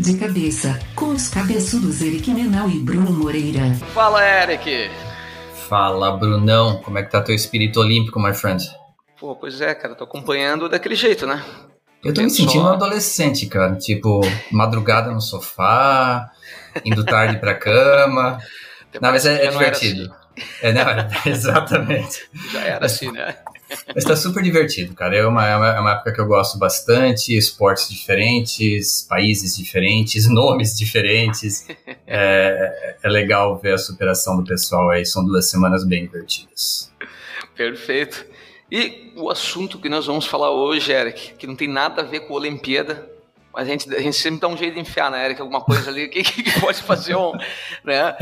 De cabeça, com os cabeçudos Eric Menal e Bruno Moreira. Fala, Eric. Fala, Brunão. Como é que tá teu espírito olímpico, my friend? Pô, pois é, cara. Tô acompanhando daquele jeito, né? Eu tô me sentindo um adolescente, cara. Tipo, madrugada no sofá, indo tarde pra cama. Não, mas é, é divertido. Assim. É, não, exatamente. Já era assim, né? Mas tá super divertido, cara. É uma, é uma, é uma, época que eu gosto bastante, esportes diferentes, países diferentes, nomes diferentes. É, é legal ver a superação do pessoal aí. São duas semanas bem divertidas. Perfeito. E o assunto que nós vamos falar hoje, Eric, que não tem nada a ver com a Olimpíada, mas a gente, a gente sempre dá um jeito de enfiar, né, Eric? Alguma coisa ali que, que pode fazer um. Né?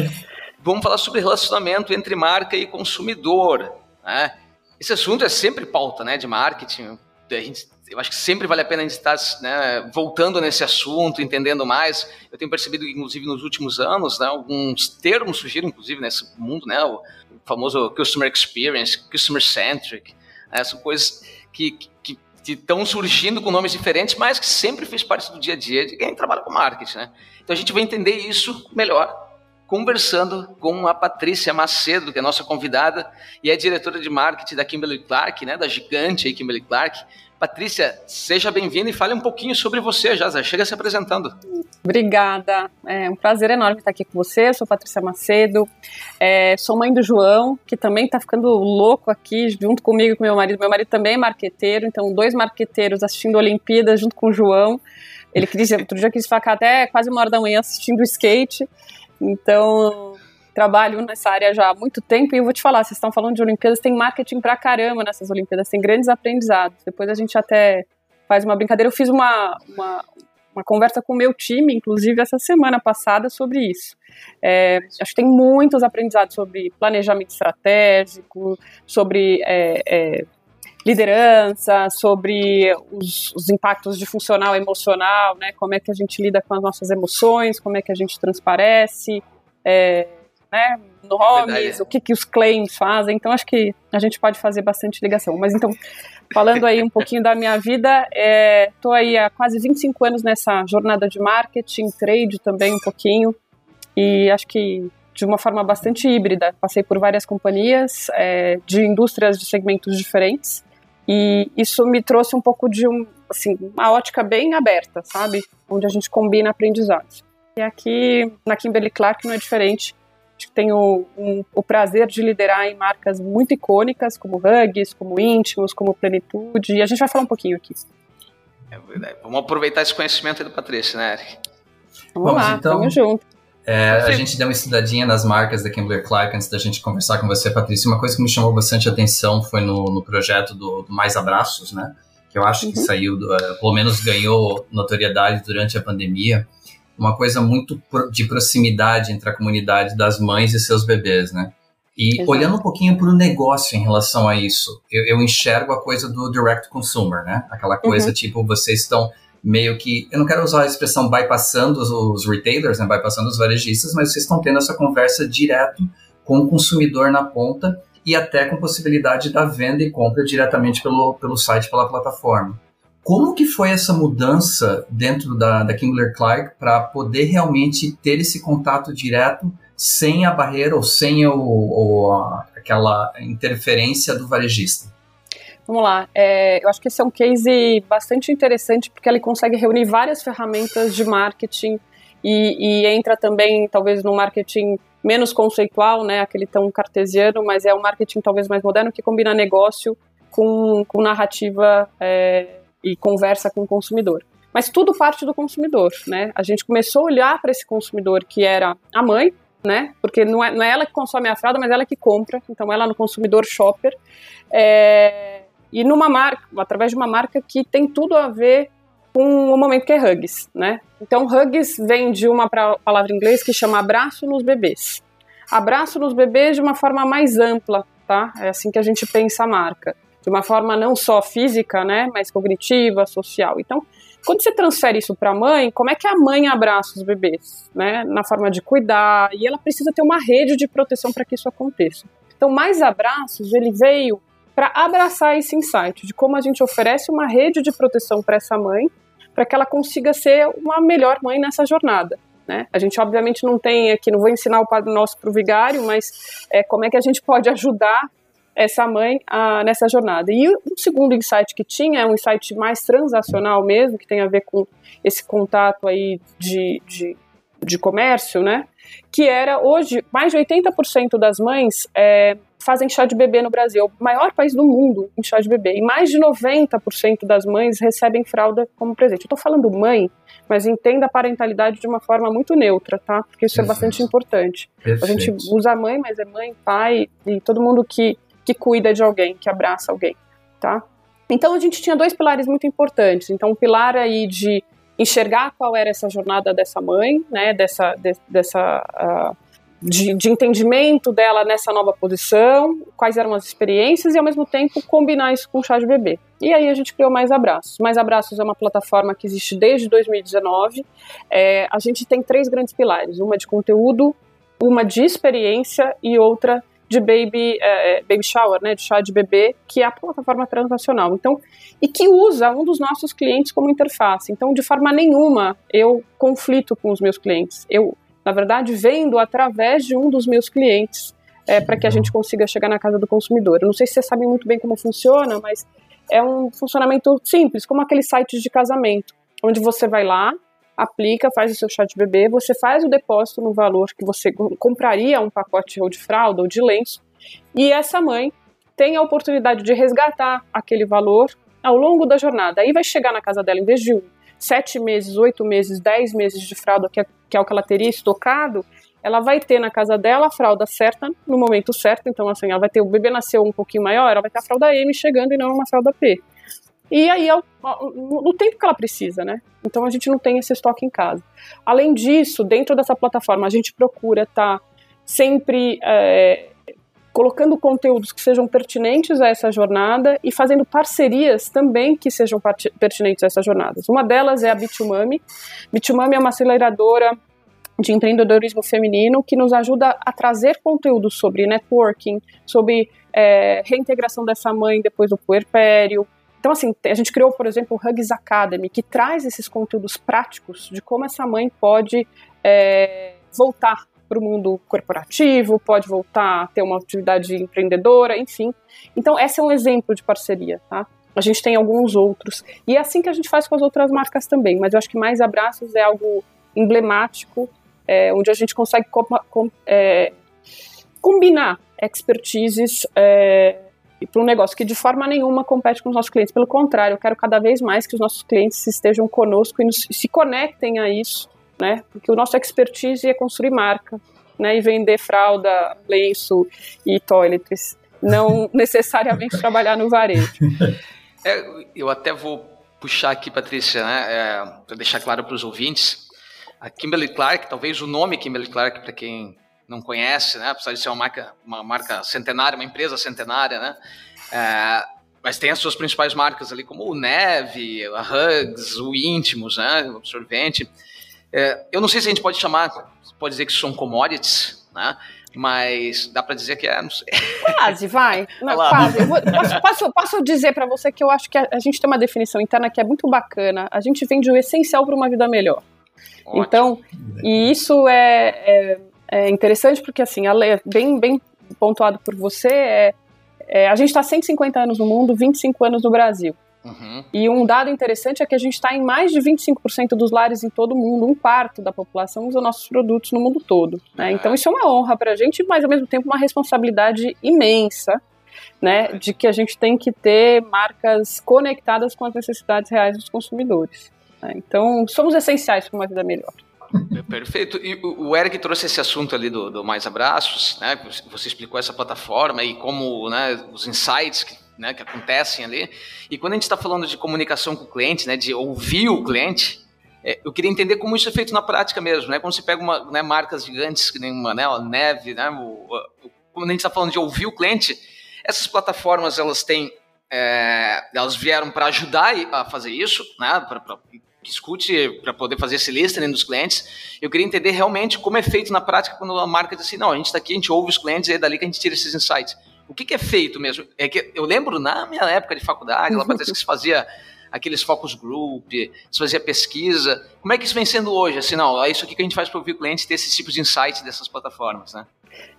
Vamos falar sobre relacionamento entre marca e consumidor. Né? Esse assunto é sempre pauta né, de marketing. Gente, eu acho que sempre vale a pena a gente estar né, voltando nesse assunto, entendendo mais. Eu tenho percebido inclusive, nos últimos anos, né, alguns termos surgiram, inclusive, nesse mundo, né, o famoso Customer Experience, Customer Centric. Né, são coisas que, que que estão surgindo com nomes diferentes, mas que sempre fez parte do dia a dia de quem trabalha com marketing, né? Então a gente vai entender isso melhor conversando com a Patrícia Macedo, que é nossa convidada e é diretora de marketing da Kimberly Clark, né, da gigante aí Kimberly Clark. Patrícia, seja bem-vinda e fale um pouquinho sobre você, já. Chega se apresentando. Obrigada. É um prazer enorme estar aqui com você. Eu sou Patrícia Macedo, é, sou mãe do João, que também está ficando louco aqui junto comigo e com meu marido. Meu marido também é marqueteiro, então dois marqueteiros assistindo Olimpíadas junto com o João. Ele quis, outro dia quis ficar até quase uma hora da manhã assistindo skate. Então, trabalho nessa área já há muito tempo e eu vou te falar, vocês estão falando de Olimpíadas, tem marketing pra caramba nessas Olimpíadas, tem grandes aprendizados. Depois a gente até faz uma brincadeira. Eu fiz uma, uma, uma conversa com o meu time, inclusive, essa semana passada sobre isso. É, acho que tem muitos aprendizados sobre planejamento estratégico, sobre é, é, liderança, sobre os, os, impactos de funcional e emocional, né? Como é que a gente lida com as nossas emoções, como é que a gente transparece, é, né? Nomes, é o que, que os claims fazem. Então, acho que a gente pode fazer bastante ligação. Mas então, falando aí um pouquinho da minha vida, estou é, aí há quase 25 anos nessa jornada de marketing, trade também um pouquinho, e acho que de uma forma bastante híbrida. Passei por várias companhias é, de indústrias de segmentos diferentes e isso me trouxe um pouco de um, assim, uma ótica bem aberta, sabe? Onde a gente combina aprendizados. E aqui na Kimberly Clark não é diferente. Tenho um, o prazer de liderar em marcas muito icônicas, como Hugs, como Íntimos, como Plenitude, e a gente vai falar um pouquinho aqui. É verdade. Vamos aproveitar esse conhecimento aí do Patrícia, né, Eric? Vamos, Vamos lá, então, tamo junto. É, a gente deu uma estudadinha nas marcas da Kimberly Clark antes da gente conversar com você, Patrícia. Uma coisa que me chamou bastante atenção foi no, no projeto do, do, Mais Abraços, né? Que eu acho uhum. que saiu, do, é, pelo menos ganhou notoriedade durante a pandemia. Uma coisa muito de proximidade entre a comunidade das mães e seus bebês, né? E Exato. olhando um pouquinho para o negócio em relação a isso, eu, eu, enxergo a coisa do direct consumer, né? Aquela coisa uhum. tipo, vocês estão meio que, eu não quero usar a expressão bypassando os, retailers, né, bypassando os varejistas, mas vocês estão tendo essa conversa direto com o consumidor na ponta e até com possibilidade da venda e compra diretamente pelo, pelo site, pela plataforma. Como que foi essa mudança dentro da, da Kimberly Clark para poder realmente ter esse contato direto sem a barreira ou sem o, o, aquela interferência do varejista? Vamos lá, é, eu acho que esse é um case bastante interessante porque ele consegue reunir várias ferramentas de marketing e, e entra também, talvez, no marketing menos conceitual, né, aquele tão cartesiano, mas é um marketing talvez mais moderno que combina negócio com, com narrativa é, e conversa com o consumidor. Mas tudo parte do consumidor, né? A gente começou a olhar para esse consumidor que era a mãe, né? Porque não é, não é ela que consome a fralda, mas ela que compra. Então ela no consumidor shopper. É, e numa marca, através de uma marca que tem tudo a ver com o momento que é Hugs, né? Então Hugs vem de uma palavra em inglês que chama abraço nos bebês. Abraço nos bebês de uma forma mais ampla, tá? É assim que a gente pensa a marca. De uma forma não só física, né, mas cognitiva, social. Então, quando você transfere isso para a mãe, como é que a mãe abraça os bebês, né? Na forma de cuidar, e ela precisa ter uma rede de proteção para que isso aconteça. Então, mais abraços, ele veio para abraçar esse insight de como a gente oferece uma rede de proteção para essa mãe, para que ela consiga ser uma melhor mãe nessa jornada. Né? A gente, obviamente, não tem aqui, não vou ensinar o Padre Nosso para o vigário, mas é, como é que a gente pode ajudar essa mãe a, nessa jornada. E o segundo insight que tinha é um insight mais transacional mesmo, que tem a ver com esse contato aí de, de, de comércio, né? Que era hoje, mais de 80% das mães é, fazem chá de bebê no Brasil, o maior país do mundo em chá de bebê, e mais de 90% das mães recebem fralda como presente. Eu tô falando mãe, mas entenda a parentalidade de uma forma muito neutra, tá? Porque isso é bastante importante. Perfeito. A gente usa mãe, mas é mãe, pai e todo mundo que, que cuida de alguém, que abraça alguém, tá? Então a gente tinha dois pilares muito importantes. Então, um pilar aí de enxergar qual era essa jornada dessa mãe, né? Dessa, de, dessa uh, de, de, entendimento dela nessa nova posição, quais eram as experiências e ao mesmo tempo combinar isso com o chá de bebê. E aí a gente criou Mais Abraços. Mais Abraços é uma plataforma que existe desde 2019. É, a gente tem três grandes pilares: uma de conteúdo, uma de experiência e outra de baby, é, é baby shower, né, de chá de bebê, que é a plataforma transnacional. Então, e que usa um dos nossos clientes como interface. Então, de forma nenhuma eu conflito com os meus clientes. Eu na verdade, vendo através de um dos meus clientes é, para que a gente consiga chegar na casa do consumidor. Eu não sei se vocês sabem muito bem como funciona, mas é um funcionamento simples, como aqueles sites de casamento, onde você vai lá, aplica, faz o seu chá de bebê, você faz o depósito no valor que você compraria um pacote ou de fralda ou de lenço, e essa mãe tem a oportunidade de resgatar aquele valor ao longo da jornada. Aí vai chegar na casa dela, em vez de um, sete meses, oito meses, dez meses de fralda, que é, que é o que ela teria estocado, ela vai ter na casa dela a fralda certa no momento certo. Então, assim, ela vai ter o bebê nasceu um pouquinho maior, ela vai ter a fralda M chegando e não uma fralda P. E aí, no tempo que ela precisa, né? Então, a gente não tem esse estoque em casa. Além disso, dentro dessa plataforma, a gente procura estar tá sempre é, colocando conteúdos que sejam pertinentes a essa jornada e fazendo parcerias também que sejam pertinentes a essas jornadas. Uma delas é a Bitumami. Bitumami é uma aceleradora de empreendedorismo feminino que nos ajuda a trazer conteúdo sobre networking, sobre é, reintegração dessa mãe depois do puerpério. Então, assim, a gente criou, por exemplo, o Hugs Academy, que traz esses conteúdos práticos de como essa mãe pode é, voltar para o mundo corporativo, pode voltar a ter uma atividade empreendedora, enfim. Então, esse é um exemplo de parceria, tá? A gente tem alguns outros. E é assim que a gente faz com as outras marcas também, mas eu acho que Mais Abraços é algo emblemático, é, onde a gente consegue com, com, é, combinar expertises é, para um negócio que de forma nenhuma compete com os nossos clientes. Pelo contrário, eu quero cada vez mais que os nossos clientes estejam conosco e nos, se conectem a isso né? Porque o nosso expertise é construir marca, né? E vender fralda, lenço e toiletries, não necessariamente trabalhar no varejo. É, eu até vou puxar aqui, Patrícia, né? É, para deixar claro para os ouvintes, a Kimberly Clark, talvez o nome Kimberly Clark para quem não conhece, né? Apesar de ser uma marca, uma marca centenária, uma empresa centenária, né? É, mas tem as suas principais marcas ali, como o Neve, a Hugs, o Íntimos, né? O absorvente. É, eu não sei se a gente pode chamar, pode dizer que são commodities, né? Mas dá para dizer que é, não sei. Quase, vai. Não, quase. Vou, posso, posso, posso, dizer para você que eu acho que a, a, gente tem uma definição interna que é muito bacana. A gente vende o essencial para uma vida melhor. Ótimo. Então, e isso é, é, é, interessante porque, assim, a lei, bem, bem pontuado por você, é, é a gente está 150 anos no mundo, 25 anos no Brasil. Uhum. E um dado interessante é que a gente está em mais de 25% dos lares em todo o mundo, um quarto da população usa nossos produtos no mundo todo. Né? Então isso é uma honra para a gente, mas ao mesmo tempo uma responsabilidade imensa, né, de que a gente tem que ter marcas conectadas com as necessidades reais dos consumidores. Né? Então somos essenciais para uma vida melhor. Perfeito. E o Eric trouxe esse assunto ali do, do Mais Abraços, né? Você explicou essa plataforma e como né, os insights que né, que acontecem ali. E quando a gente está falando de comunicação com o cliente, né, de ouvir o cliente, é, eu queria entender como isso é feito na prática mesmo, né? Quando você pega uma, né, marcas gigantes, que nem uma né, neve, né? O, o, quando a gente está falando de ouvir o cliente, essas plataformas elas têm, é, elas vieram para ajudar a fazer isso, né? Pra, pra, que escute para poder fazer esse listening dos clientes. Eu queria entender realmente como é feito na prática quando a marca diz assim, não, a gente está aqui, a gente ouve os clientes e é dali que a gente tira esses insights. O que, que, é feito mesmo? É que eu lembro na minha época de faculdade, lá que se fazia aqueles focus group, você fazia pesquisa. Como é que isso vem sendo hoje? Assim, não, é isso aqui que a gente faz para ouvir o cliente ter esses tipos de insights dessas plataformas, né?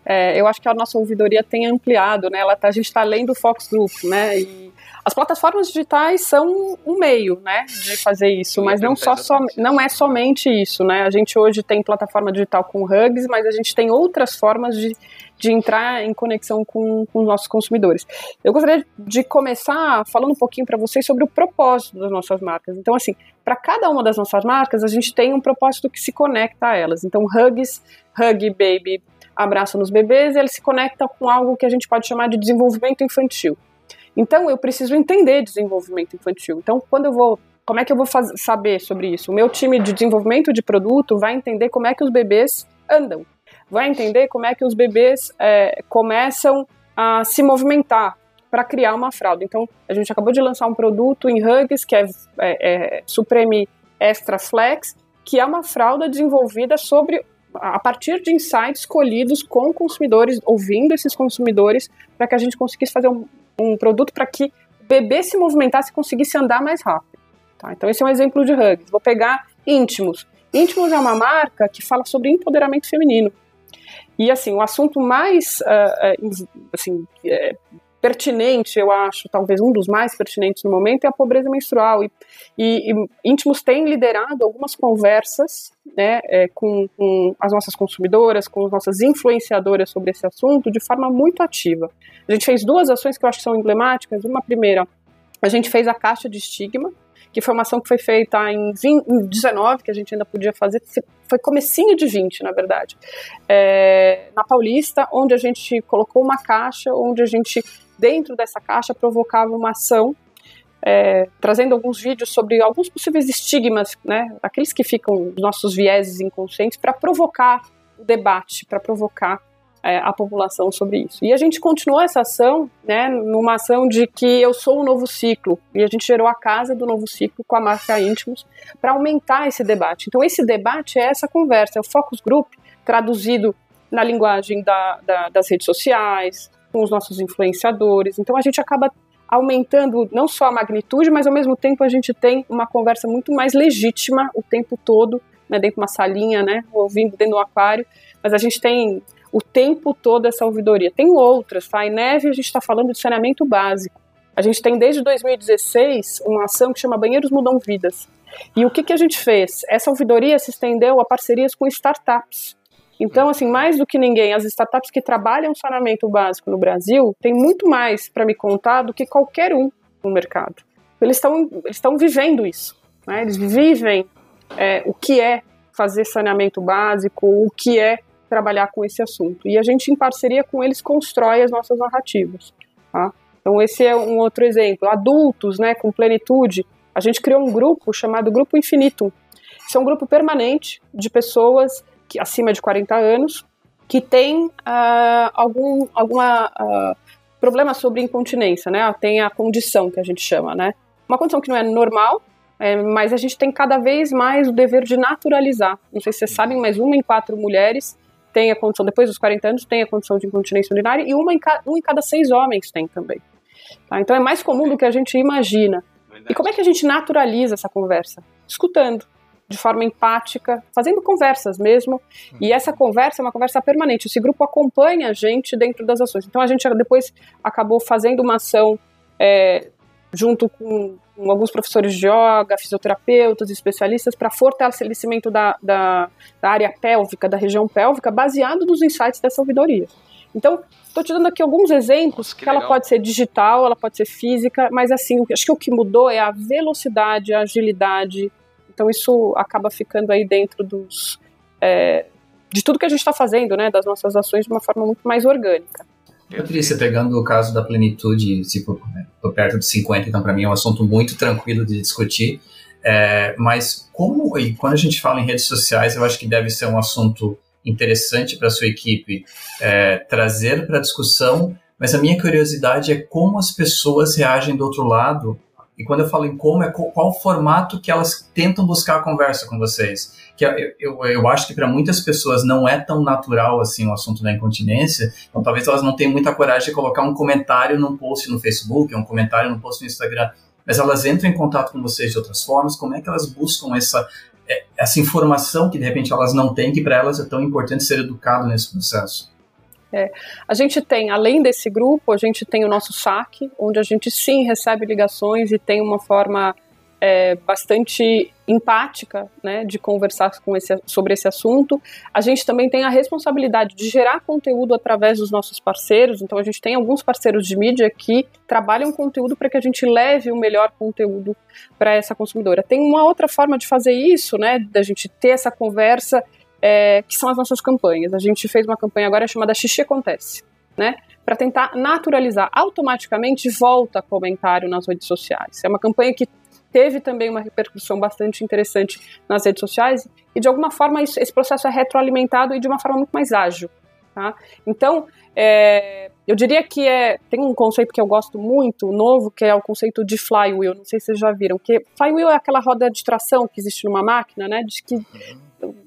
É, eu acho que a nossa ouvidoria tem ampliado, né? Ela tá, a gente está além do Fox Group, né? E as plataformas digitais são um meio, né, de fazer isso, mas não só, só não é somente isso, né? A gente hoje tem plataforma digital com Hugs, mas a gente tem outras formas de, de entrar em conexão com, com os nossos consumidores. Eu gostaria de começar falando um pouquinho para vocês sobre o propósito das nossas marcas. Então, assim, para cada uma das nossas marcas, a gente tem um propósito que se conecta a elas. Então, Hugs, Hug Baby, abraço nos bebês, ele se conecta com algo que a gente pode chamar de desenvolvimento infantil. Então, eu preciso entender desenvolvimento infantil. Então, quando eu vou. Como é que eu vou saber sobre isso? O meu time de desenvolvimento de produto vai entender como é que os bebês andam, vai entender como é que os bebês é, começam a se movimentar para criar uma fralda. Então, a gente acabou de lançar um produto em Hugs, que é, é, é Supreme Extra Flex, que é uma fralda desenvolvida sobre a partir de insights colhidos com consumidores, ouvindo esses consumidores, para que a gente conseguisse fazer um, um produto para que o bebê se movimentasse e conseguisse andar mais rápido. Tá? Então, esse é um exemplo de Hugs. Vou pegar Íntimos. Íntimos é uma marca que fala sobre empoderamento feminino. E, assim, o assunto mais uh, assim, é, pertinente, eu acho, talvez um dos mais pertinentes no momento, é a pobreza menstrual. E, e, e Íntimos tem liderado algumas conversas né, é, com, com, as nossas consumidoras, com as nossas influenciadoras sobre esse assunto de forma muito ativa. A gente fez duas ações que eu acho que são emblemáticas. Uma primeira, a gente fez a caixa de estigma, que foi uma ação que foi feita em, 20, em 19, que a gente ainda podia fazer, foi comecinho de 20, na verdade, é, na Paulista, onde a gente colocou uma caixa, onde a gente dentro dessa caixa provocava uma ação é, trazendo alguns vídeos sobre alguns possíveis estigmas, né, aqueles que ficam nossos vieses inconscientes, para provocar o debate, para provocar é, a população sobre isso. E a gente continuou essa ação, né, numa ação de que eu sou o novo ciclo, e a gente gerou a casa do novo ciclo com a marca Íntimos para aumentar esse debate. Então, esse debate é essa conversa, é o focus group traduzido na linguagem da, da, das redes sociais, com os nossos influenciadores. Então a gente acaba aumentando não só a magnitude, mas ao mesmo tempo a gente tem uma conversa muito mais legítima o tempo todo, né, dentro de uma salinha, né, ouvindo dentro do aquário, mas a gente tem o tempo todo essa ouvidoria. Tem outras, tá? Em neve a gente está falando de saneamento básico. A gente tem desde 2016 uma ação que chama Banheiros Mudam Vidas. E o que, que a gente fez? Essa ouvidoria se estendeu a parcerias com startups. Então, assim, mais do que ninguém, as startups que trabalham saneamento básico no Brasil têm muito mais para me contar do que qualquer um no mercado. Eles estão eles vivendo isso. Né? Eles vivem é, o que é fazer saneamento básico, o que é trabalhar com esse assunto. E a gente, em parceria com eles, constrói as nossas narrativas. Tá? Então, esse é um outro exemplo. Adultos, né, com plenitude, a gente criou um grupo chamado Grupo Infinito. Isso é um grupo permanente de pessoas que, acima de 40 anos que tem uh, algum alguma, uh, problema sobre incontinência, né? Tem a condição que a gente chama, né? Uma condição que não é normal, é, mas a gente tem cada vez mais o dever de naturalizar. Não sei se vocês sabem, mas uma em quatro mulheres tem a condição, depois dos 40 anos, tem a condição de incontinência urinária e uma em, ca, um em cada seis homens tem também. Tá? Então é mais comum do que a gente imagina. E como é que a gente naturaliza essa conversa? Escutando de forma empática, fazendo conversas mesmo. E essa conversa é uma conversa permanente. Esse grupo acompanha a gente dentro das ações. Então a gente depois acabou fazendo uma ação é, junto com, com, alguns professores de yoga, fisioterapeutas, especialistas, para fortalecimento da, da, da, área pélvica, da região pélvica, baseado nos insights dessa ouvidoria. Então, estou te dando aqui alguns exemplos que, que ela pode ser digital, ela pode ser física, mas assim, acho que o que mudou é a velocidade, a agilidade, então isso acaba ficando aí dentro dos é, de tudo que a gente está fazendo, né, das nossas ações de uma forma muito mais orgânica. Patrícia, pegando o caso da plenitude, tipo, perto de 50, então para mim é um assunto muito tranquilo de discutir. É, mas como e quando a gente fala em redes sociais, eu acho que deve ser um assunto interessante para sua equipe é, trazer para discussão. Mas a minha curiosidade é como as pessoas reagem do outro lado e quando eu falo em como, é qual, o formato que elas tentam buscar a conversa com vocês. Que eu, eu, eu acho que para muitas pessoas não é tão natural assim o assunto da incontinência, então talvez elas não tenham muita coragem de colocar um comentário num post no Facebook, um comentário no post no Instagram. mas elas entram em contato com vocês de outras formas, como é que elas buscam essa, é, essa informação que de repente elas não têm, que para elas é tão importante ser educado nesse processo? É, a gente tem, além desse grupo, a gente tem o nosso saque, onde a gente sim recebe ligações e tem uma forma é, bastante empática né, de conversar com esse, sobre esse assunto. A gente também tem a responsabilidade de gerar conteúdo através dos nossos parceiros, então a gente tem alguns parceiros de mídia que trabalham conteúdo para que a gente leve o melhor conteúdo para essa consumidora. Tem uma outra forma de fazer isso, né, da gente ter essa conversa, é, que são as nossas campanhas. A gente fez uma campanha agora chamada Xixi Acontece, né? Para tentar naturalizar automaticamente volta comentário nas redes sociais. É uma campanha que teve também uma repercussão bastante interessante nas redes sociais e de alguma forma isso, esse processo é retroalimentado e de uma forma muito mais ágil. Tá? Então, é, eu diria que é, tem um conceito que eu gosto muito, novo, que é o conceito de flywheel. Não sei se vocês já viram, que flywheel é aquela roda de tração que existe numa máquina, né? De que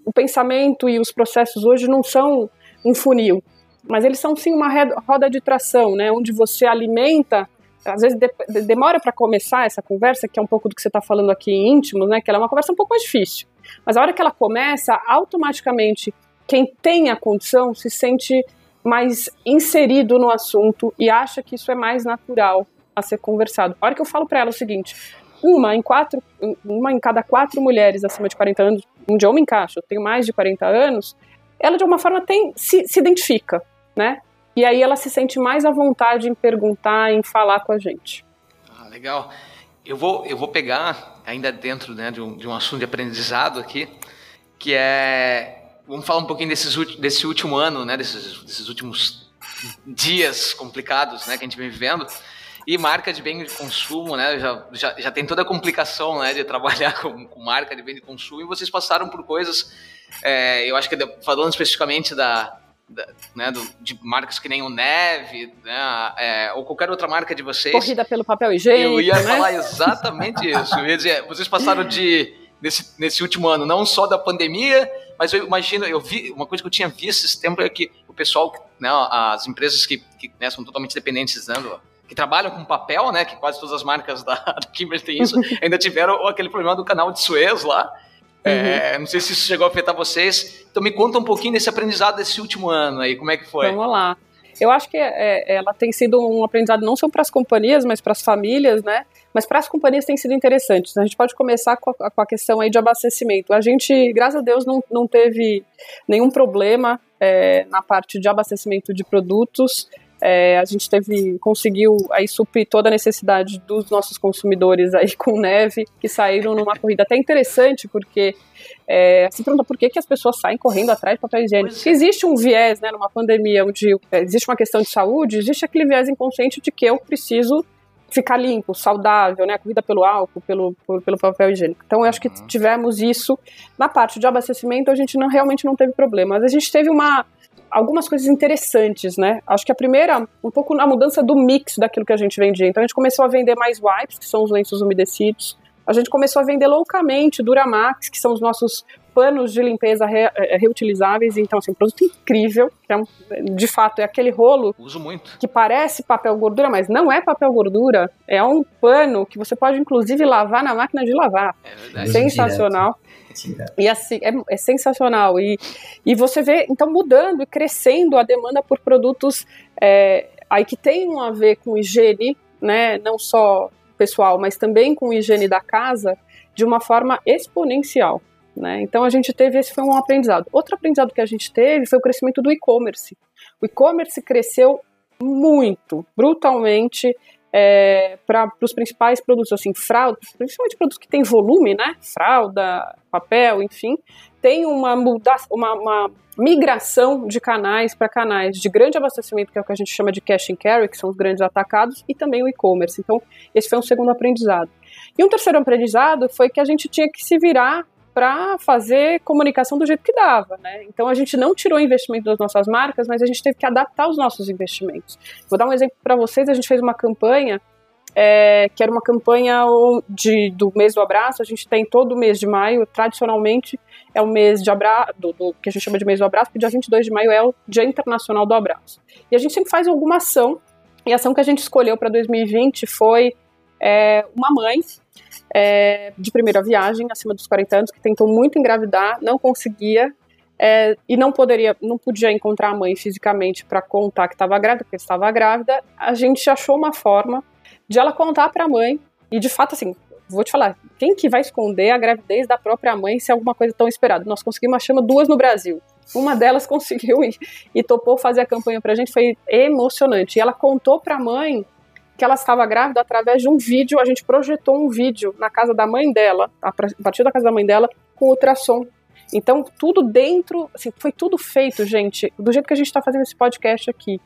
o pensamento e os processos hoje não são um funil, mas eles são sim uma roda de tração, né? Onde você alimenta às vezes de, demora para começar essa conversa, que é um pouco do que você está falando aqui íntimo, né? Que ela é uma conversa um pouco mais difícil. Mas a hora que ela começa, automaticamente quem tem a condição se sente mais inserido no assunto e acha que isso é mais natural a ser conversado. A hora que eu falo para ela o seguinte: uma em quatro, uma em cada quatro mulheres acima de 40 anos, onde eu me encaixo, eu tenho mais de 40 anos, ela de alguma forma tem se, se identifica, né? E aí ela se sente mais à vontade em perguntar, em falar com a gente. Ah, legal. Eu vou, eu vou pegar, ainda dentro né, de, um, de um assunto de aprendizado aqui, que é. Vamos falar um pouquinho desses, desse último ano, né, desses, desses últimos dias complicados né, que a gente vem vivendo. E marca de bem de consumo, né? Já, já, já tem toda a complicação né, de trabalhar com, com marca de bem de consumo e vocês passaram por coisas. É, eu acho que falando especificamente da, né, do, de marcas que nem o Neve, né, é, ou qualquer outra marca de vocês. Corrida pelo papel higiênico. Eu ia né? falar exatamente isso. Eu ia dizer, vocês passaram de nesse, nesse último ano, não só da pandemia, mas eu imagino, eu vi uma coisa que eu tinha visto esse tempo é que o pessoal, né, as empresas que, que né, são totalmente dependentes né, do, que trabalham com papel, né, que quase todas as marcas da, da Kimberly têm isso, ainda tiveram aquele problema do canal de Suez lá, é, uhum. não sei se isso chegou a afetar vocês. Então me conta um pouquinho desse aprendizado desse último ano aí, como é que foi? Vamos lá. Eu acho que é, ela tem sido um aprendizado não só para as companhias, mas para as famílias, né? Mas para as companhias tem sido interessante. A gente pode começar com a, com a, questão aí de abastecimento. A gente, graças a Deus, não, não teve nenhum problema é, na parte de abastecimento de produtos. É, a gente teve, conseguiu aí suprir toda a necessidade dos nossos consumidores aí com neve, que saíram numa corrida até interessante, porque é, se pergunta por que, que as pessoas saem correndo atrás de papel higiênico. Se é. existe um viés, né, numa pandemia onde é, existe uma questão de saúde, existe aquele viés inconsciente de que eu preciso ficar limpo, saudável, né? A corrida pelo álcool, pelo, por, pelo papel higiênico. Então, eu acho que uhum. tivemos isso. Na parte de abastecimento, a gente não, realmente não teve problema. Mas a gente teve uma, algumas coisas interessantes, né? Acho que a primeira, um pouco na mudança do mix daquilo que a gente vendia. Então a gente começou a vender mais wipes, que são os lenços umedecidos. A gente começou a vender loucamente Duramax, que são os nossos panos de limpeza re, é, reutilizáveis. Então, assim, um produto incrível. Que é um, de fato, é aquele rolo. Uso muito. Que parece papel gordura, mas não é papel gordura. É um pano que você pode, inclusive, lavar na máquina de lavar. É verdade. Sensacional. E assim, é, é, sensacional. E, e você vê, então, mudando e crescendo a demanda por produtos é, aí que tenham a ver com higiene, né? Não só pessoal, mas também com higiene da casa, de uma forma exponencial. Né? Então a gente teve esse foi um aprendizado. Outro aprendizado que a gente teve foi o crescimento do e-commerce. O e-commerce cresceu muito, brutalmente é, para os principais produtos, assim, fralda, principalmente produtos que têm volume, né? Fralda, papel, enfim, tem uma, mudança, uma, uma migração de canais para canais de grande abastecimento, que é o que a gente chama de cash and carry, que são os grandes atacados, e também o e-commerce. Então, esse foi um segundo aprendizado. E um terceiro aprendizado foi que a gente tinha que se virar para fazer comunicação do jeito que dava, né? Então a gente não tirou investimento das nossas marcas, mas a gente teve que adaptar os nossos investimentos. Vou dar um exemplo para vocês. A gente fez uma campanha é, que era uma campanha de, do mês do abraço. A gente tem todo o mês de maio, tradicionalmente é o mês de abraço, do, do, que a gente chama de mês do abraço, porque dia 22 de maio é o Dia Internacional do Abraço. E a gente sempre faz alguma ação, e a ação que a gente escolheu para 2020 foi é uma mãe é, de primeira viagem, acima dos 40 anos, que tentou muito engravidar, não conseguia, é, e não poderia, não podia encontrar a mãe fisicamente para contar que estava grávida, porque estava grávida, a gente achou uma forma de ela contar para a mãe, e de fato, assim, vou te falar, quem que vai esconder a gravidez da própria mãe se é alguma coisa tão esperada? Nós conseguimos, chama duas no Brasil. Uma delas conseguiu e, e topou fazer a campanha pra gente, foi emocionante. E ela contou pra mãe que ela estava grávida através de um vídeo, a gente projetou um vídeo na casa da mãe dela, a partir da casa da mãe dela, com ultrassom. Então, tudo dentro, assim, foi tudo feito, gente, do jeito que a gente está fazendo esse podcast aqui.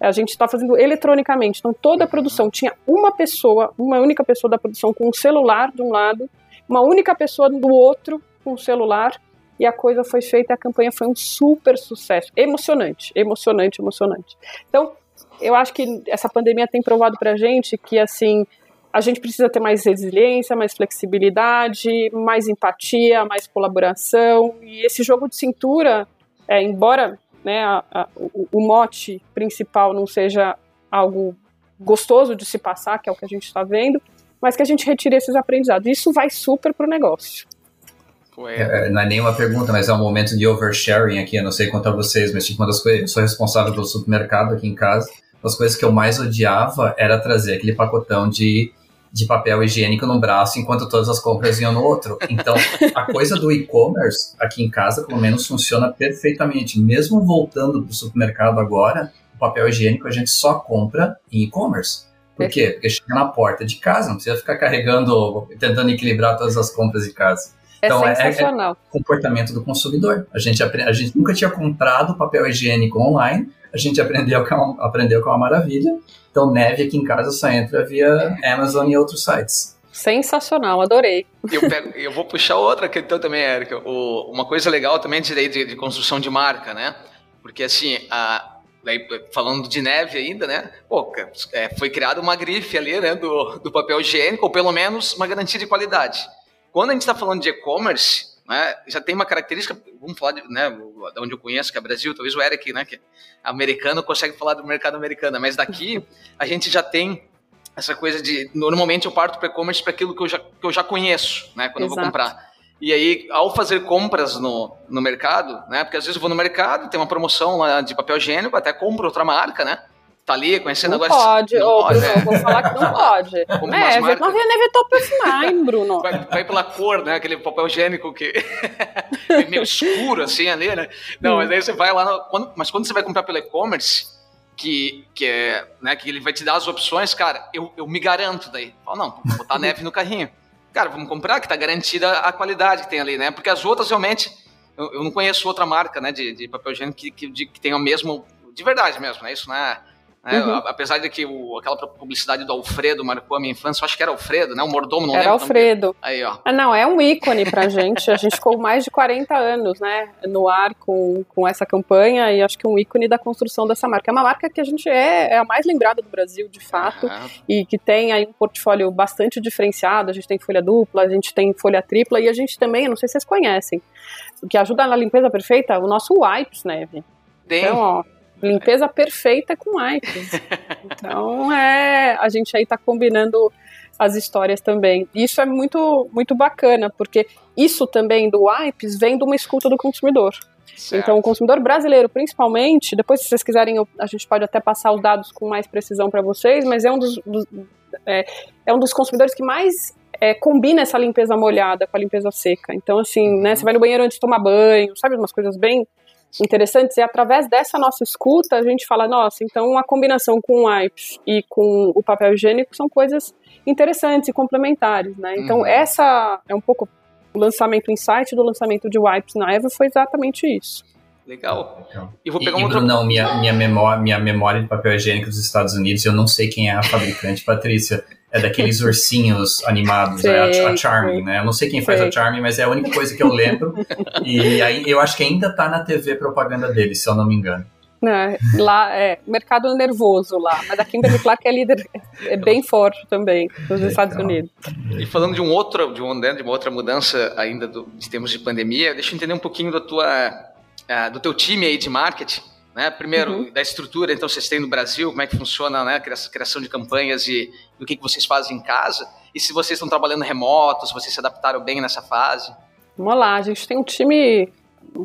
A gente está fazendo eletronicamente. Então, toda a produção tinha uma pessoa, uma única pessoa da produção com um celular de um lado, uma única pessoa do outro com um celular, e a coisa foi feita, a campanha foi um super sucesso. Emocionante, emocionante, emocionante. Então, eu acho que essa pandemia tem provado pra gente que, assim, a gente precisa ter mais resiliência, mais flexibilidade, mais empatia, mais colaboração. E esse jogo de cintura, é, embora né, a, a, o, o, mote principal não seja algo gostoso de se passar, que é o que a gente está vendo, mas que a gente retire esses aprendizados. Isso vai super para o negócio. É, não é nenhuma pergunta, mas é um momento de oversharing aqui. Eu não sei quanto a vocês, mas tipo, uma das coisas, eu sou responsável pelo supermercado aqui em casa. Das coisas que eu mais odiava era trazer aquele pacotão de de papel higiênico no braço enquanto todas as compras iam no outro. Então, a coisa do e-commerce aqui em casa, pelo menos, funciona perfeitamente. Mesmo voltando para o supermercado agora, o papel higiênico a gente só compra em e-commerce. Por quê? Porque chega na porta de casa, não precisa ficar carregando, tentando equilibrar todas as compras de casa. É então, sensacional. É, é comportamento do consumidor. A gente, a gente nunca tinha comprado papel higiênico online, a gente aprendeu que é uma, aprendeu que é uma maravilha. Então, neve aqui em casa só entra via Amazon e outros sites. Sensacional, adorei. Eu, pego, eu vou puxar outra questão também, Érica. O, uma coisa legal também de, de, de, construção de marca, né? Porque assim, a, daí, falando de neve ainda, né? Pô, é, foi criada uma grife ali, né? Do, do papel higiênico, ou pelo menos uma garantia de qualidade. Quando a gente está falando de e-commerce, né, já tem uma característica, vamos falar de, né, de onde eu conheço, que é o Brasil, talvez o Eric, né, que é americano, consegue falar do mercado americano, mas daqui a gente já tem essa coisa de, normalmente eu parto para e-commerce para aquilo que eu, já, que eu já conheço, né, quando Exato. eu vou comprar. E aí, ao fazer compras no, no mercado, né, porque às vezes eu vou no mercado, tem uma promoção lá de papel higiênico, até compro outra marca, né, tá ali conhecendo não agora. Pode, não pode, Bruno, é. vou falar que não pode. Como é, marcas... não renevetou perfumar, Bruno. Vai, vai, pela cor, né? Aquele papel higiênico que é meio escuro, assim, ali, né? Não, hum. mas aí você vai lá. No... Quando... Mas quando você vai comprar pelo e-commerce, que, que é, né, que ele vai te dar as opções, cara, eu, eu me garanto daí. Falo, não, vou botar neve no carrinho. Cara, vamos comprar, que tá garantida a qualidade que tem ali, né? Porque as outras realmente. Eu, eu não conheço outra marca, né, de, de papel higiênico que, que, de, que tenha o mesmo. De verdade mesmo, né? Isso não é né? Uhum. Apesar de que o, aquela publicidade do Alfredo marcou a minha infância, eu acho que era Alfredo, né? O mordomo, não era lembro. Alfredo. Aí, ó. Ah, não, é um ícone pra gente. A gente ficou mais de 40 anos, né, no ar com, com essa campanha e acho que um ícone da construção dessa marca. É uma marca que a gente é, é a mais lembrada do Brasil, de fato, e que tem aí um portfólio bastante diferenciado. A gente tem folha dupla, a gente tem folha tripla e a gente também, não sei se vocês conhecem, o que ajuda na limpeza perfeita, o nosso Wipes Neve. Tem. Então, ó, Limpeza perfeita com wipes. Então, é, a gente aí está combinando as histórias também. Isso é muito, muito bacana, porque isso também do wipes vem de uma escuta do consumidor. Certo. Então, o consumidor brasileiro, principalmente, depois, se vocês quiserem, eu, a gente pode até passar os dados com mais precisão para vocês, mas é um dos, dos é, é, um dos consumidores que mais é, combina essa limpeza molhada com a limpeza seca. Então, assim, né, uhum. você vai no banheiro antes de tomar banho, sabe, umas coisas bem interessantes e através dessa nossa escuta a gente fala, nossa, então a combinação com o wipes e com o papel higiênico são coisas interessantes e complementares, né? Então uhum. essa é um pouco o lançamento insight do lançamento de wipes na Eva foi exatamente isso. Legal. Legal. E vou pegar e, um outro... Não, minha, minha, memória, minha memória de papel higiênico dos Estados Unidos, eu não sei quem é a fabricante, Patrícia é daqueles ursinhos animados, é a, a, Charming, né? Eu não sei quem faz a Charming, mas é a única coisa que eu lembro. e aí eu acho que ainda tá na TV propaganda dele, se eu não me engano. É, lá é mercado nervoso lá, mas a Kimberly Clark é líder, é bem forte também nos Estados Unidos. E falando de um outro, de, um, né, de uma outra mudança ainda do, de termos de pandemia, deixa eu entender um pouquinho da tua, uh, do teu time aí de marketing, né? Primeiro, uhum. da estrutura, então, vocês têm no Brasil, como é que funciona né, a criação de campanhas e, e o que, que vocês fazem em casa. E se vocês estão trabalhando remoto, se vocês se adaptaram bem nessa fase. Vamos lá, a gente tem um time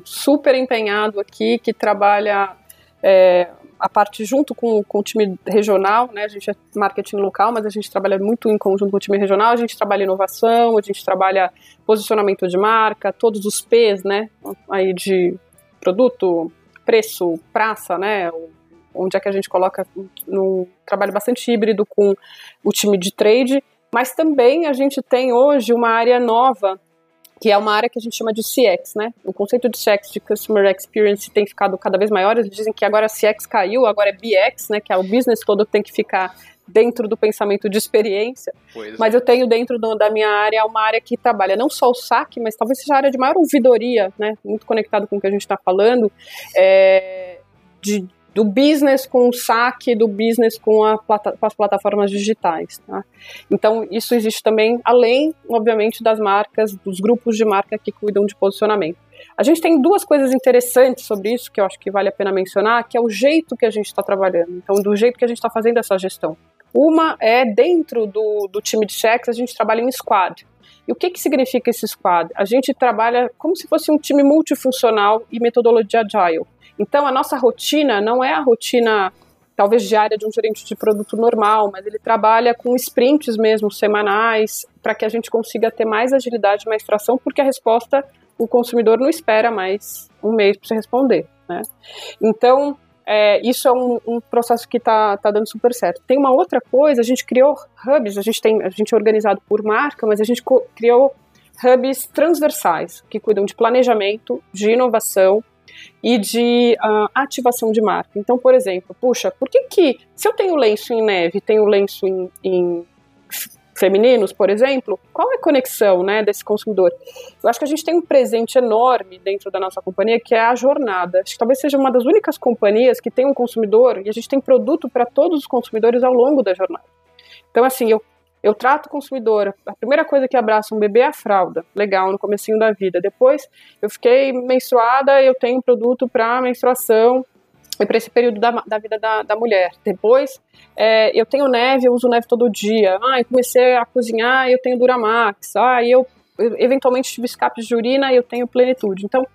super empenhado aqui que trabalha é, a parte junto com, com o time regional, né? A gente é marketing local, mas a gente trabalha muito em conjunto com o time regional. A gente trabalha inovação, a gente trabalha posicionamento de marca, todos os P's, né? Aí de produto, preço, praça, né? Onde é que a gente coloca no trabalho bastante híbrido com o time de trade, mas também a gente tem hoje uma área nova que é uma área que a gente chama de CX, né? O conceito de CX, de Customer Experience, tem ficado cada vez maior. Eles dizem que agora CX caiu, agora é BX, né? Que é o business todo tem que ficar dentro do pensamento de experiência. Pois mas é. eu tenho dentro do, da minha área uma área que trabalha não só o saque, mas talvez seja a área de maior ouvidoria, né? Muito conectado com o que a gente está falando, é, de do business com o saque, do business com, a com as plataformas digitais. Tá? Então, isso existe também, além, obviamente, das marcas, dos grupos de marca que cuidam de posicionamento. A gente tem duas coisas interessantes sobre isso que eu acho que vale a pena mencionar, que é o jeito que a gente está trabalhando, então, do jeito que a gente está fazendo essa gestão. Uma é dentro do, do time de checks, a gente trabalha em squad. E o que, que significa esse squad? A gente trabalha como se fosse um time multifuncional e metodologia agile. Então, a nossa rotina não é a rotina, talvez diária, de um gerente de produto normal, mas ele trabalha com sprints mesmo, semanais, para que a gente consiga ter mais agilidade, mais tração, porque a resposta o consumidor não espera mais um mês para você responder. Né? Então, é, isso é um, um processo que está tá dando super certo. Tem uma outra coisa, a gente criou hubs, a gente, tem, a gente é organizado por marca, mas a gente criou hubs transversais, que cuidam de planejamento, de inovação, e de uh, ativação de marca. Então, por exemplo, puxa, por que que, se eu tenho lenço em neve tenho lenço em, em femininos, por exemplo, qual é a conexão né, desse consumidor? Eu acho que a gente tem um presente enorme dentro da nossa companhia que é a jornada. Acho que talvez seja uma das únicas companhias que tem um consumidor e a gente tem produto para todos os consumidores ao longo da jornada. Então, assim, eu eu trato o consumidor. A primeira coisa que abraça um bebê é a fralda. Legal, no comecinho da vida. Depois, eu fiquei menstruada, eu tenho produto para menstruação para esse período da, da vida da, da mulher. Depois, é, eu tenho neve, eu uso neve todo dia. Ah, comecei a cozinhar, eu tenho Duramax. Ah, eu eventualmente tive escape de urina, eu tenho plenitude. Então,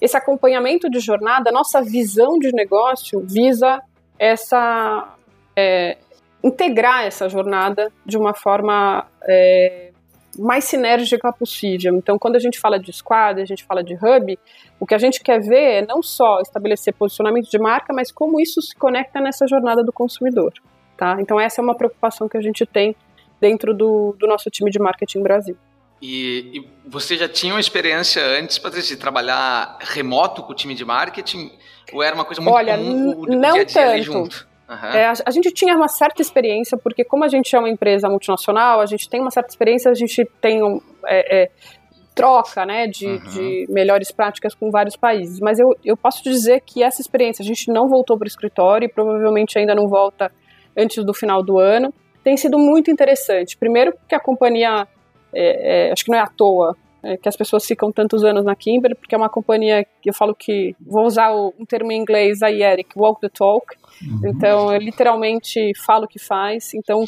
esse acompanhamento de jornada, nossa visão de negócio visa essa é, integrar essa jornada de uma forma é, mais sinérgica possível. Então, quando a gente fala de squad, a gente fala de hub, o que a gente quer ver é não só estabelecer posicionamento de marca, mas como isso se conecta nessa jornada do consumidor. Tá? Então, essa é uma preocupação que a gente tem dentro do, do nosso time de marketing Brasil. E, e, você já tinha uma experiência antes, Patrícia, de trabalhar remoto com o time de marketing? Ou era uma coisa muito Olha, comum o não dia -dia tanto. Uhum. É, a, a, gente tinha uma certa experiência, porque como a gente é uma empresa multinacional, a gente tem uma certa experiência, a gente tem um, é, é, troca né, de, uhum. de, melhores práticas com vários países. Mas eu, eu posso dizer que essa experiência, a gente não voltou para o escritório e provavelmente ainda não volta antes do final do ano, tem sido muito interessante. Primeiro porque a companhia, é, é, acho que não é à toa, é, que as pessoas ficam tantos anos na Kimber, porque é uma companhia que eu falo que, vou usar o, um termo em inglês aí, Eric, walk the talk. Uhum. Então, eu literalmente falo o que faz. Então,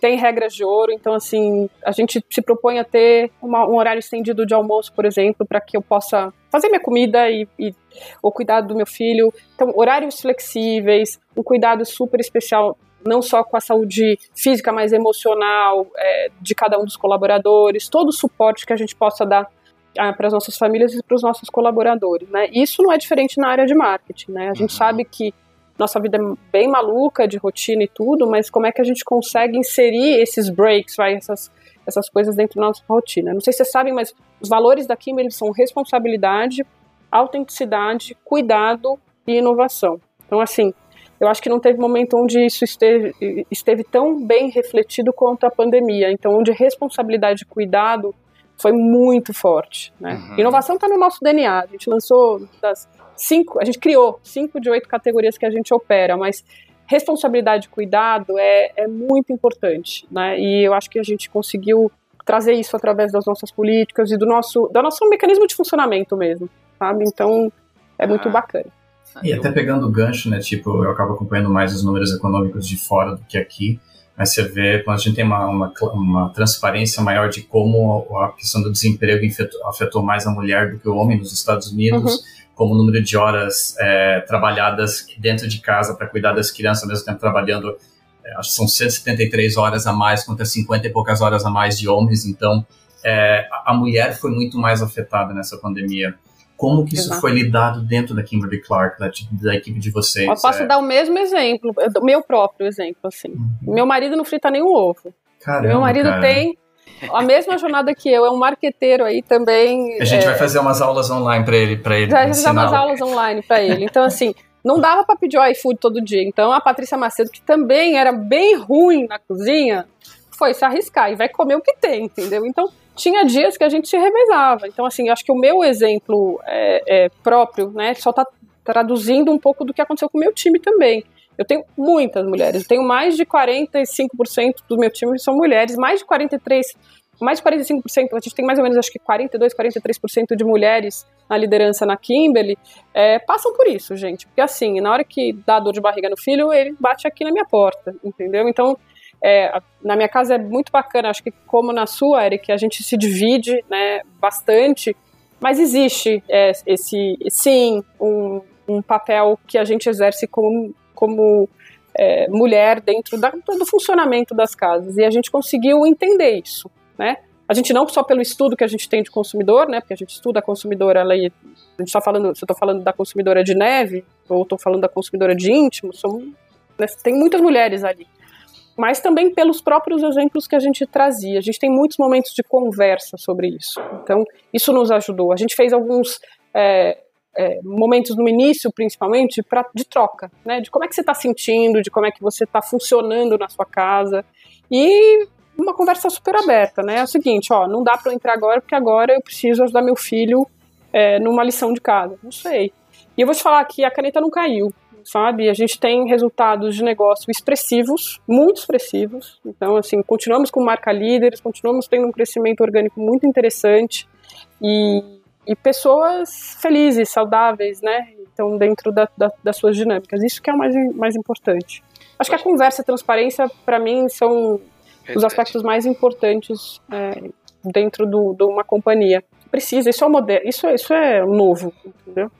tem regras de ouro. Então, assim, a gente se propõe a ter uma, um horário estendido de almoço, por exemplo, para que eu possa fazer minha comida e, e o cuidado do meu filho. Então, horários flexíveis, um cuidado super especial não só com a saúde física, mas emocional é, de cada um dos colaboradores, todo o suporte que a gente possa dar ah, para as nossas famílias e para os nossos colaboradores. Né? Isso não é diferente na área de marketing. Né? A gente uhum. sabe que nossa vida é bem maluca de rotina e tudo, mas como é que a gente consegue inserir esses breaks, vai, essas, essas coisas dentro da nossa rotina? Não sei se vocês sabem, mas os valores da Kimberly são responsabilidade, autenticidade, cuidado e inovação. Então, assim, eu acho que não teve momento onde isso esteve, esteve tão bem refletido quanto a pandemia. Então, onde responsabilidade e cuidado foi muito forte. Né? Uhum. Inovação está no nosso DNA. A gente lançou das cinco, a gente criou cinco de oito categorias que a gente opera, mas responsabilidade e cuidado é, é muito importante. Né? E eu acho que a gente conseguiu trazer isso através das nossas políticas e do nosso, do nosso mecanismo de funcionamento mesmo. Sabe? Então, é muito ah. bacana. E até pegando o gancho, né? Tipo, eu acabo acompanhando mais os números econômicos de fora do que aqui. Mas você vê, quando a gente tem uma, uma, uma transparência maior de como a questão do desemprego afetou, afetou, mais a mulher do que o homem nos Estados Unidos, uhum. como o número de horas é, trabalhadas dentro de casa para cuidar das crianças, ao mesmo tempo trabalhando, é, acho que são 173 horas a mais contra 50 e poucas horas a mais de homens. Então, é, a mulher foi muito mais afetada nessa pandemia. Como que isso Exato. foi lidado dentro da Kimberly Clark, da, da equipe de vocês? Eu posso é... dar o mesmo exemplo, meu próprio exemplo, assim. Uhum. Meu marido não frita nenhum ovo. Caramba, meu marido cara. tem a mesma jornada que eu, é um marqueteiro aí também. A gente é... vai fazer umas aulas online para ele, para ele. Vai fazer umas aulas online para ele. Então assim, não dava para pedir o iFood todo dia. Então a Patrícia Macedo, que também era bem ruim na cozinha, foi se arriscar e vai comer o que tem, entendeu? Então tinha dias que a gente se revezava. Então, assim, acho que o meu exemplo é, é próprio, né, só está traduzindo um pouco do que aconteceu com o meu time também. Eu tenho muitas mulheres, eu tenho mais de 45% do meu time são mulheres, mais de 43, mais de 45%, a gente tem mais ou menos acho que 42, 43% de mulheres na liderança na Kimberly, é, passam por isso, gente. Porque assim, na hora que dá dor de barriga no filho, ele bate aqui na minha porta, entendeu? Então, é, na minha casa é muito bacana, acho que como na sua, Eric, a gente se divide né, bastante, mas existe é, esse, sim, um, um, papel que a gente exerce como, como é, mulher dentro da, do funcionamento das casas, e a gente conseguiu entender isso, né? A gente não só pelo estudo que a gente tem de consumidor, né? Porque a gente estuda a consumidora, ela, a gente está falando, se eu estou falando da consumidora de neve, ou estou falando da consumidora de íntimo, são, né, tem muitas mulheres ali mas também pelos próprios exemplos que a gente trazia. A gente tem muitos momentos de conversa sobre isso. Então, isso nos ajudou. A gente fez alguns é, é, momentos no início, principalmente, pra, de troca, né? De como é que você está sentindo, de como é que você está funcionando na sua casa. E uma conversa super aberta, né? É o seguinte, ó, não dá para eu entrar agora porque agora eu preciso ajudar meu filho é, numa lição de casa. Não sei. E eu vou te falar que a caneta não caiu sabe? A gente tem resultados de negócio expressivos, muito expressivos. Então, assim, continuamos com marca líderes, continuamos tendo um crescimento orgânico muito interessante e, e pessoas felizes, saudáveis, né? Então, dentro da, da, das suas dinâmicas. Isso que é o mais, mais importante. Acho que a conversa e a transparência, para mim, são os aspectos mais importantes é, dentro de uma companhia. Precisa, isso é, o moderno, isso, isso é novo, entendeu?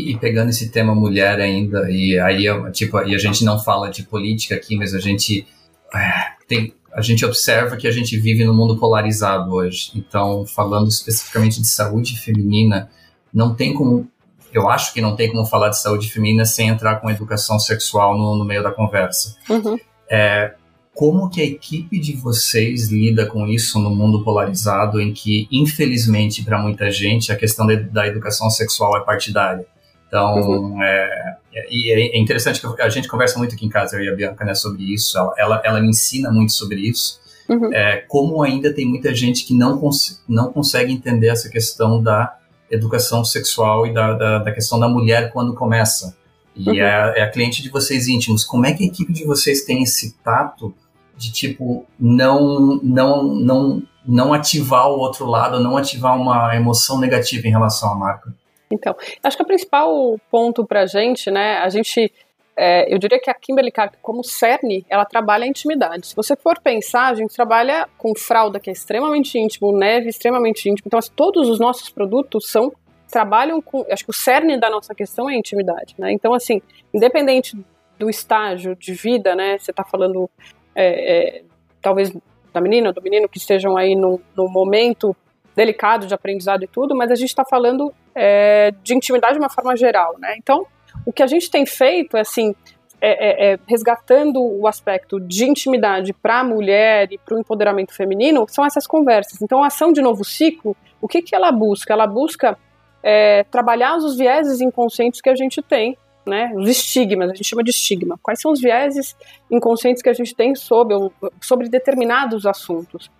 E, pegando esse tema mulher ainda, e aí tipo, e a gente não fala de política aqui, mas a gente é, tem, a gente observa que a gente vive num mundo polarizado hoje. Então, falando especificamente de saúde feminina, não tem como, eu acho que não tem como falar de saúde feminina sem entrar com educação sexual no, no meio da conversa. Uhum. É, como que a equipe de vocês lida com isso no mundo polarizado, em que, infelizmente, para muita gente, a questão de, da educação sexual é partidária? Então, uhum. é, e é interessante que a gente conversa muito aqui em casa, eu e a Bianca, né, sobre isso. Ela, ela, ela me ensina muito sobre isso. Uhum. É, como ainda tem muita gente que não, cons não consegue entender essa questão da educação sexual e da, da, da questão da mulher quando começa. E uhum. é, é, a cliente de vocês íntimos. Como é que a equipe de vocês tem esse tato de tipo não não não não ativar o outro lado, não ativar uma emoção negativa em relação à marca? Então, acho que o principal ponto para a gente, né, a gente, é, eu diria que a Kimberly Clark, como cerne, ela trabalha a intimidade. Se você for pensar, a gente trabalha com fralda que é extremamente íntimo, neve extremamente íntimo. Então, assim, todos os nossos produtos são trabalham com, acho que o cerne da nossa questão é a intimidade, né? Então, assim, independente do estágio de vida, né, você está falando é, é, talvez da menina do menino que estejam aí no momento delicado de aprendizado e tudo, mas a gente está falando é, de intimidade de uma forma geral, né? Então, o que a gente tem feito é assim, é, é, é resgatando o aspecto de intimidade para a mulher e para o empoderamento feminino, são essas conversas. Então, a ação de novo ciclo, o que, que ela busca? Ela busca é, trabalhar os vieses inconscientes que a gente tem, né? Os estigmas, a gente chama de estigma. Quais são os vieses inconscientes que a gente tem sobre, sobre determinados assuntos?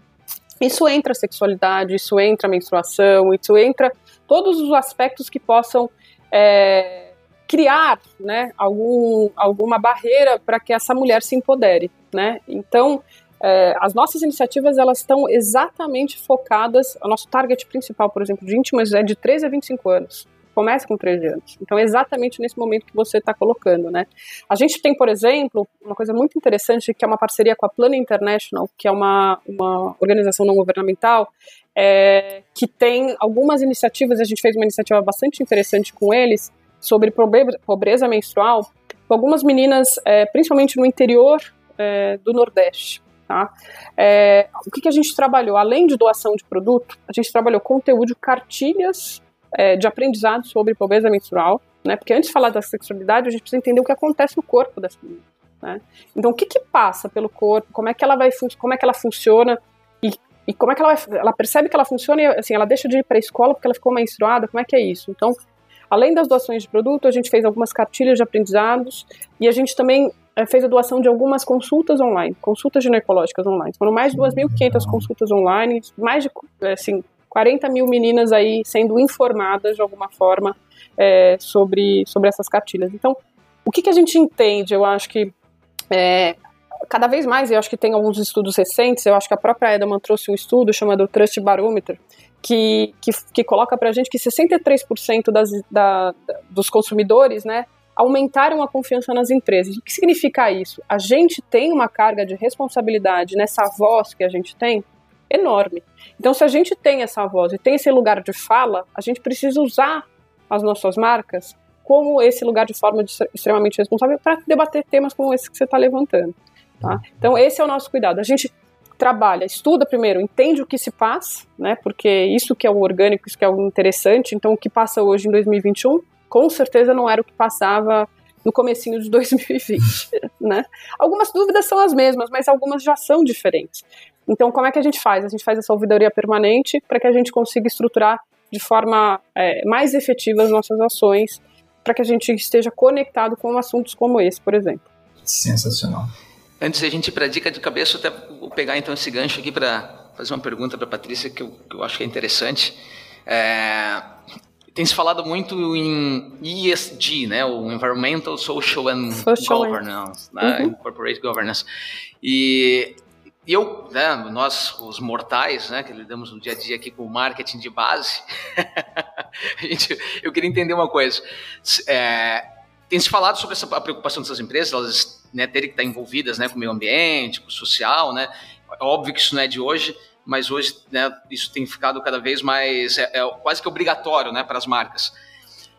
Isso entra a sexualidade, isso entra a menstruação, isso entra todos os aspectos que possam é, criar né, algum, alguma barreira para que essa mulher se empodere. Né? Então, é, as nossas iniciativas elas estão exatamente focadas, o nosso target principal, por exemplo, de íntimas é de 13 a 25 anos. Começa com 13 anos. Então, é exatamente nesse momento que você está colocando, né? A gente tem, por exemplo, uma coisa muito interessante que é uma parceria com a Plana International, que é uma, uma organização não governamental, é, que tem algumas iniciativas, a gente fez uma iniciativa bastante interessante com eles, sobre pobreza menstrual, com algumas meninas, é, principalmente no interior é, do Nordeste. Tá? É, o que, que, a gente trabalhou? Além de doação de produto, a gente trabalhou conteúdo, cartilhas é, de aprendizado sobre pobreza menstrual, né? porque antes de falar da sexualidade, a gente precisa entender o que acontece no corpo dessa menina. Né? Então, o que, que passa pelo corpo, como é que ela vai, como é que ela funciona e, e como é que ela, vai, ela percebe que ela funciona e assim, ela deixa de ir para a escola porque ela ficou menstruada, como é que é isso? Então, além das doações de produto, a gente fez algumas cartilhas de aprendizados e a gente também é, fez a doação de algumas consultas online, consultas ginecológicas online. Foram mais de 2.500 consultas online, mais de assim, 40 mil meninas aí sendo informadas de alguma forma é, sobre, sobre essas cartilhas. Então, o que, que a gente entende? Eu acho que é, cada vez mais, eu acho que tem alguns estudos recentes, eu acho que a própria Edelman trouxe um estudo chamado Trust Barometer, que, que, que coloca para a gente que 63% das, da, dos consumidores, né, aumentaram a confiança nas empresas. O que significa isso? A gente tem uma carga de responsabilidade nessa voz que a gente tem enorme. Então, se a gente tem essa voz e tem esse lugar de fala, a gente precisa usar as nossas marcas como esse lugar de forma de extremamente responsável para debater temas como esse que você está levantando. Tá? Então, esse é o nosso cuidado. A gente trabalha, estuda primeiro, entende o que se passa, né? Porque isso que é o orgânico, isso que é o interessante. Então, o que passa hoje em 2021 com certeza não era o que passava no comecinho de 2020, né? Algumas dúvidas são as mesmas, mas algumas já são diferentes. Então, como é que a gente faz? A gente faz essa ouvidoria permanente para que a gente consiga estruturar de forma é, mais efetiva as nossas ações, para que a gente esteja conectado com assuntos como esse, por exemplo. Sensacional. Antes de a gente ir para a dica de cabeça, até vou pegar então esse gancho aqui para fazer uma pergunta para a Patrícia que eu, que eu acho que é interessante. É, tem se falado muito em ESG, né, o Environmental, Social and Social Governance, né, uhum. Corporate Governance. E eu, né, nós, os mortais, né, que lidamos no dia a dia aqui com o marketing de base, gente, eu queria entender uma coisa. É, tem se falado sobre essa a preocupação dessas empresas, elas né, terem que estar envolvidas né, com o meio ambiente, com o social, né? É óbvio que isso não é de hoje, mas hoje né, isso tem ficado cada vez mais é, é quase que obrigatório né, para as marcas.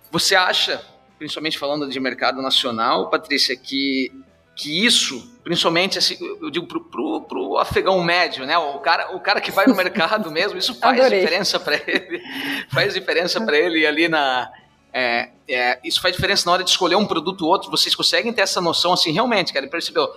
Você acha, principalmente falando de mercado nacional, Patrícia, que, que isso, principalmente assim, eu digo pro, pro, pro afegão médio, né, o cara, o cara que vai no mercado mesmo, isso faz Adorei. diferença para ele, faz diferença para ele ali na é, é, isso faz diferença na hora de escolher um produto ou outro. Vocês conseguem ter essa noção assim, realmente, cara, percebeu?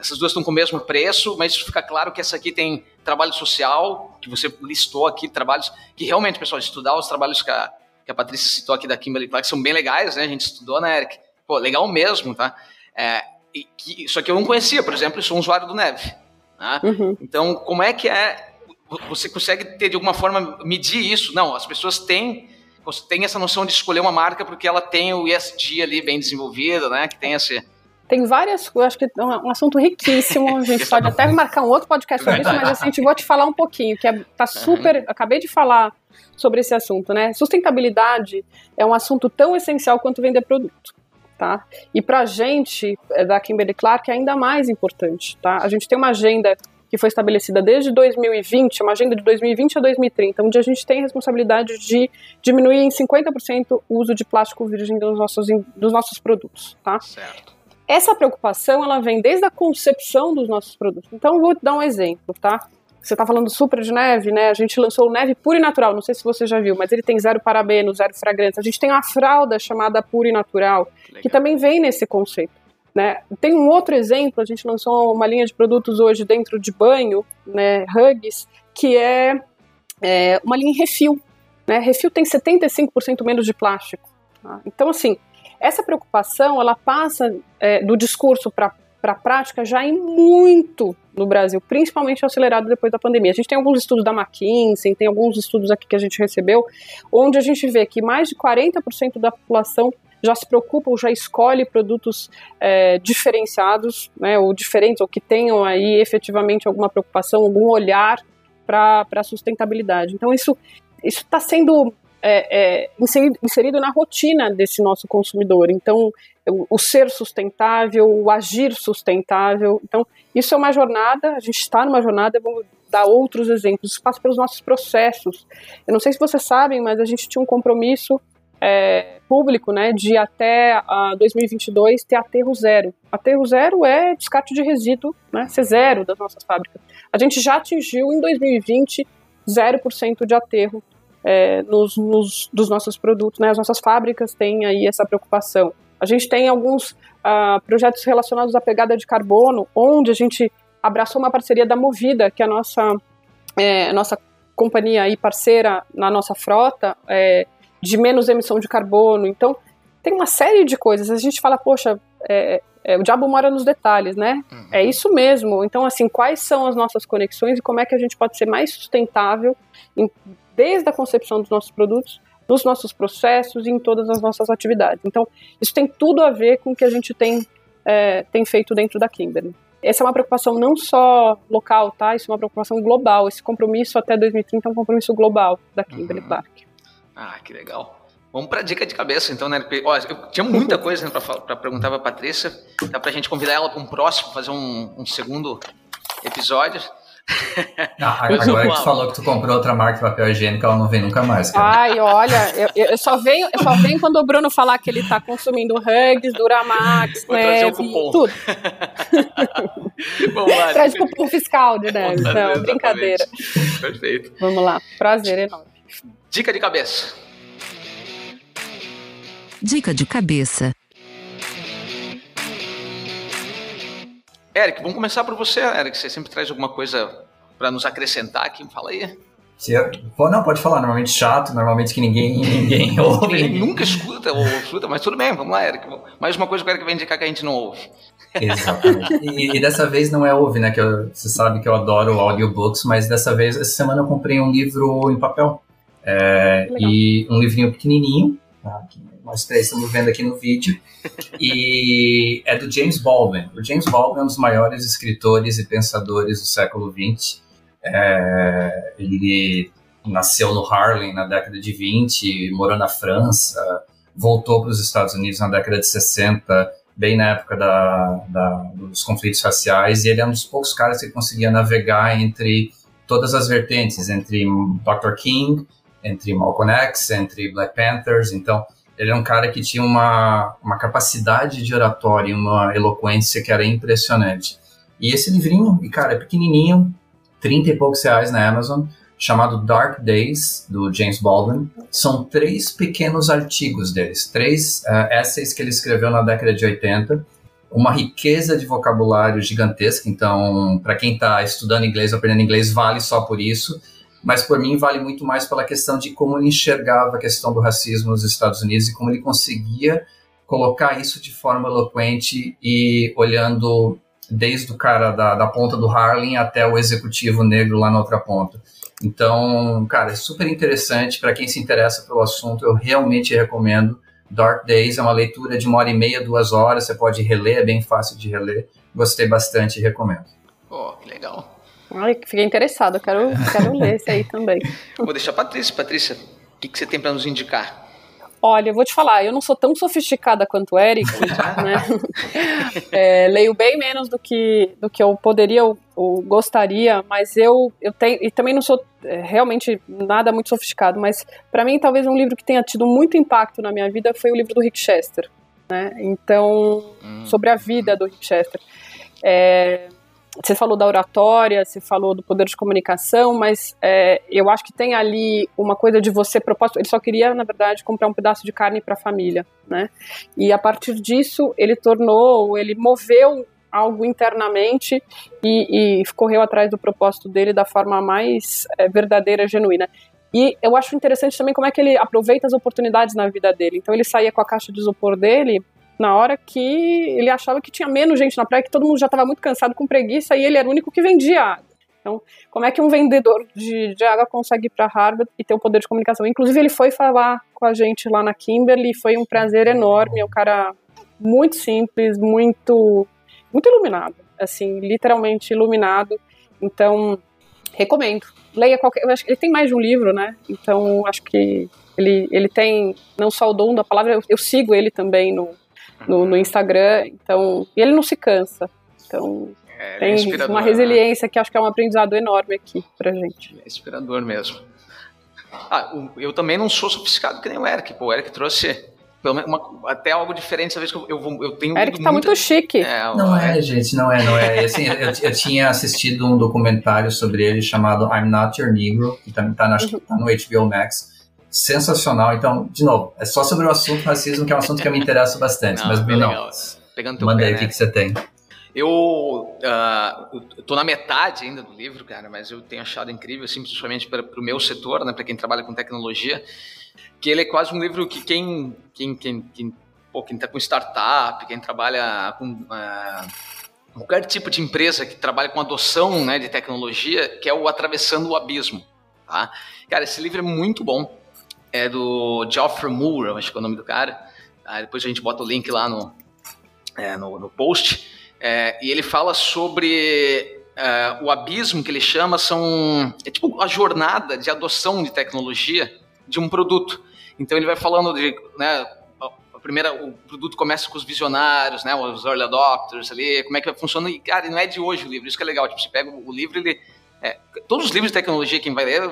essas duas estão com o mesmo preço, mas fica claro que essa aqui tem trabalho social, que você listou aqui, trabalhos que realmente, pessoal, estudar os trabalhos que a, que a Patrícia citou aqui da Kimberly Clark são bem legais, né? A gente estudou, né, Eric? Pô, legal mesmo, tá? É, e, que, só que eu não conhecia, por exemplo, eu sou um usuário do Neve. Né? Uhum. Então, como é que é? Você consegue ter de alguma forma medir isso? Não, as pessoas têm têm essa noção de escolher uma marca porque ela tem o ESG ali bem desenvolvido, né? Que tem esse tem várias, eu acho que é um assunto riquíssimo. A gente pode até marcar um outro podcast sobre isso, mas assim, a gente vou te falar um pouquinho, que é, tá super. Uhum. Acabei de falar sobre esse assunto, né? Sustentabilidade é um assunto tão essencial quanto vender produto. Tá? E para a gente, é, da Kimberly Clark, é ainda mais importante. Tá? A gente tem uma agenda que foi estabelecida desde 2020, uma agenda de 2020 a 2030, onde a gente tem a responsabilidade de diminuir em 50% o uso de plástico virgem dos nossos, dos nossos produtos. Tá? Certo. Essa preocupação, ela vem desde a concepção dos nossos produtos. Então, vou dar um exemplo, tá? Você está falando super de neve, né? A gente lançou o Neve Pura e Natural, não sei se você já viu, mas ele tem zero parabeno, zero fragrância. A gente tem uma fralda chamada Pura e Natural, Legal. que também vem nesse conceito. Né? Tem um outro exemplo, a gente lançou uma linha de produtos hoje dentro de banho, né, Hugs, que é, é uma linha em refil. Né? Refil tem 75% menos de plástico. Tá? Então, assim, essa preocupação, ela passa é, do discurso para para a prática já em muito no Brasil, principalmente acelerado depois da pandemia. A gente tem alguns estudos da McKinsey, tem alguns estudos aqui que a gente recebeu, onde a gente vê que mais de 40% da população já se preocupa ou já escolhe produtos é, diferenciados, né, ou diferentes, ou que tenham aí efetivamente alguma preocupação, algum olhar para a sustentabilidade. Então isso está sendo é, é, inserido, inserido, na rotina desse nosso consumidor. Então, o, o, ser sustentável, o agir sustentável. Então, isso é uma jornada, a gente está numa jornada, vamos dar outros exemplos. Isso passa pelos nossos processos. Eu não sei se vocês sabem, mas a gente tinha um compromisso é, público, né, de até a 2022 ter aterro zero. Aterro zero é descarte de resíduo, né, ser zero das nossas fábricas. A gente já atingiu em 2020 0% de aterro é, nos, nos, dos nossos produtos, né? As nossas fábricas têm aí essa preocupação. A gente tem alguns uh, projetos relacionados à pegada de carbono, onde a gente abraçou uma parceria da Movida, que é a nossa, é, nossa companhia aí parceira na nossa frota, é, de menos emissão de carbono. Então, tem uma série de coisas. A gente fala, poxa, é, é, o diabo mora nos detalhes, né? Uhum. É isso mesmo. Então, assim, quais são as nossas conexões e como é que a gente pode ser mais sustentável em, desde a concepção dos nossos produtos, nos nossos processos e em todas as nossas atividades. Então, isso tem tudo a ver com o que a gente tem, é, tem feito dentro da Kimberly. Essa é uma preocupação não só local, tá? Isso é uma preocupação global. Esse compromisso até 2030 é um compromisso global da Kimberly uhum. Clark. Ah, que legal. Vamos para dica de cabeça, então, né? Ó, eu tinha muita coisa né, para perguntar para a Patrícia. Dá para a gente convidar ela para um próximo, fazer um, um segundo episódio. Ah, agora que tu falou que tu comprou outra marca de papel higiênico, ela não vem nunca mais. Cara. Ai, olha, eu, eu, só venho, eu só venho quando o Bruno falar que ele tá consumindo Hugs, Duramax, neve, tudo. Vamos lá. Traz cupom fiscal de neve. Não, exatamente. brincadeira. Perfeito. Vamos lá, prazer enorme. Dica de cabeça. Dica de cabeça. Eric, vamos começar por você, Eric. Você sempre traz alguma coisa para nos acrescentar aqui. Fala aí. não, pode falar. Normalmente chato, normalmente que ninguém, ninguém ouve. Ninguém nunca escuta ou escuta, mas tudo bem, vamos lá, Eric. Mais uma coisa que o Eric vai indicar que a gente não ouve. Exatamente. E, e dessa vez não é ouve, né? Que eu, você sabe que eu adoro audiobooks, mas dessa vez, essa semana eu comprei um livro em papel. É, e um livrinho pequenininho, tá? Nós três estamos vendo aqui no vídeo, e é do James Baldwin. O James Baldwin é um dos maiores escritores e pensadores do século XX. É, ele nasceu no Harlem na década de 20, morou na França, voltou para os Estados Unidos na década de 60, bem na época da, da, dos conflitos raciais, e ele é um dos poucos caras que conseguia navegar entre todas as vertentes, entre Dr. King, entre Malcolm X, entre Black Panthers, então ele é um cara que tinha uma, uma capacidade de oratória, uma eloquência que era impressionante. E esse livrinho, e cara, é pequenininho, 30 e poucos reais na Amazon, chamado Dark Days, do James Baldwin. São três pequenos artigos deles, três uh, essays que ele escreveu na década de 80, uma riqueza de vocabulário gigantesca, então, para quem está estudando inglês aprendendo inglês, vale só por isso mas por mim vale muito mais pela questão de como ele enxergava a questão do racismo nos Estados Unidos e como ele conseguia colocar isso de forma eloquente e olhando desde o cara da, da ponta do Harlem até o executivo negro lá na outra ponta. Então, cara, é super interessante. Para quem se interessa pelo assunto, eu realmente recomendo. Dark Days é uma leitura de uma hora e meia, duas horas. Você pode reler, é bem fácil de reler. Gostei bastante e recomendo. Oh, que legal. Ai, fiquei interessado, eu quero, quero ler esse aí também. Vou deixar a Patrícia. Patrícia, o que, que você tem para nos indicar? Olha, eu vou te falar, eu não sou tão sofisticada quanto o Eric, né? É, leio bem menos do que, do que eu poderia ou, ou gostaria, mas eu, eu tenho, e também não sou é, realmente nada muito sofisticado, mas para mim talvez um livro que tenha tido muito impacto na minha vida foi o livro do Rick Chester, né? Então, hum. sobre a vida do Rick Chester. É, você falou da oratória, você falou do poder de comunicação, mas é, eu acho que tem ali uma coisa de você propósito. Ele só queria, na verdade, comprar um pedaço de carne para a família, né? E a partir disso, ele tornou, ele moveu algo internamente e, e correu atrás do propósito dele da forma mais é, verdadeira, genuína. E eu acho interessante também como é que ele aproveita as oportunidades na vida dele. Então ele saía com a caixa de isopor dele na hora que ele achava que tinha menos gente na praia, que todo mundo já estava muito cansado com preguiça e ele era o único que vendia água. Então, como é que um vendedor de, de água consegue ir para Harvard e ter o poder de comunicação? Inclusive, ele foi falar com a gente lá na Kimberly, foi um prazer enorme. É um cara muito simples, muito, muito iluminado, assim, literalmente iluminado. Então, recomendo. Leia qualquer. Acho que ele tem mais de um livro, né? Então acho que ele, ele tem não só o dom da palavra, eu, eu sigo ele também no, no, no, Instagram, então. E ele não se cansa. Então. É, tem é uma né? resiliência né? que acho que é um aprendizado enorme aqui pra gente. É inspirador mesmo. Ah, eu também não sou sofisticado que nem o Eric. Pô, o Eric trouxe uma, até algo diferente essa vez que eu, eu, eu tenho. Eric tá muita... muito chique. É, não é, é, gente, não é, não é. Assim, eu, eu, tinha assistido um documentário sobre ele chamado I'm Not Your Negro, que também tá, na, uhum. tá no HBO Max. Sensacional. Então, de novo, é só sobre o assunto racismo, que é um assunto que me interessa bastante. Não, mas, Bruno, Pegando manda pé, aí o né? que, que você tem. Eu uh, tô na metade ainda do livro, cara, mas eu tenho achado incrível, assim, principalmente para o meu setor, né, para quem trabalha com tecnologia que ele é quase um livro que quem quem quem, quem, pô, quem tá com startup, quem trabalha com uh, qualquer tipo de empresa que trabalha com adoção né, de tecnologia, que é o Atravessando o Abismo. Tá? Cara, esse livro é muito bom. É do Geoffrey Moore, acho que é o nome do cara. Tá? Depois a gente bota o link lá no, é, no, no, post. É, e ele fala sobre é, o abismo que ele chama são é tipo a jornada de adoção de tecnologia de um produto. Então ele vai falando de, né, primeira, o produto começa com os visionários, né, os early adopters ali, como é que funciona. E, cara, não é de hoje o livro, isso que é legal. Tipo, você pega o livro, ele. É, todos os livros de tecnologia, quem vai ler,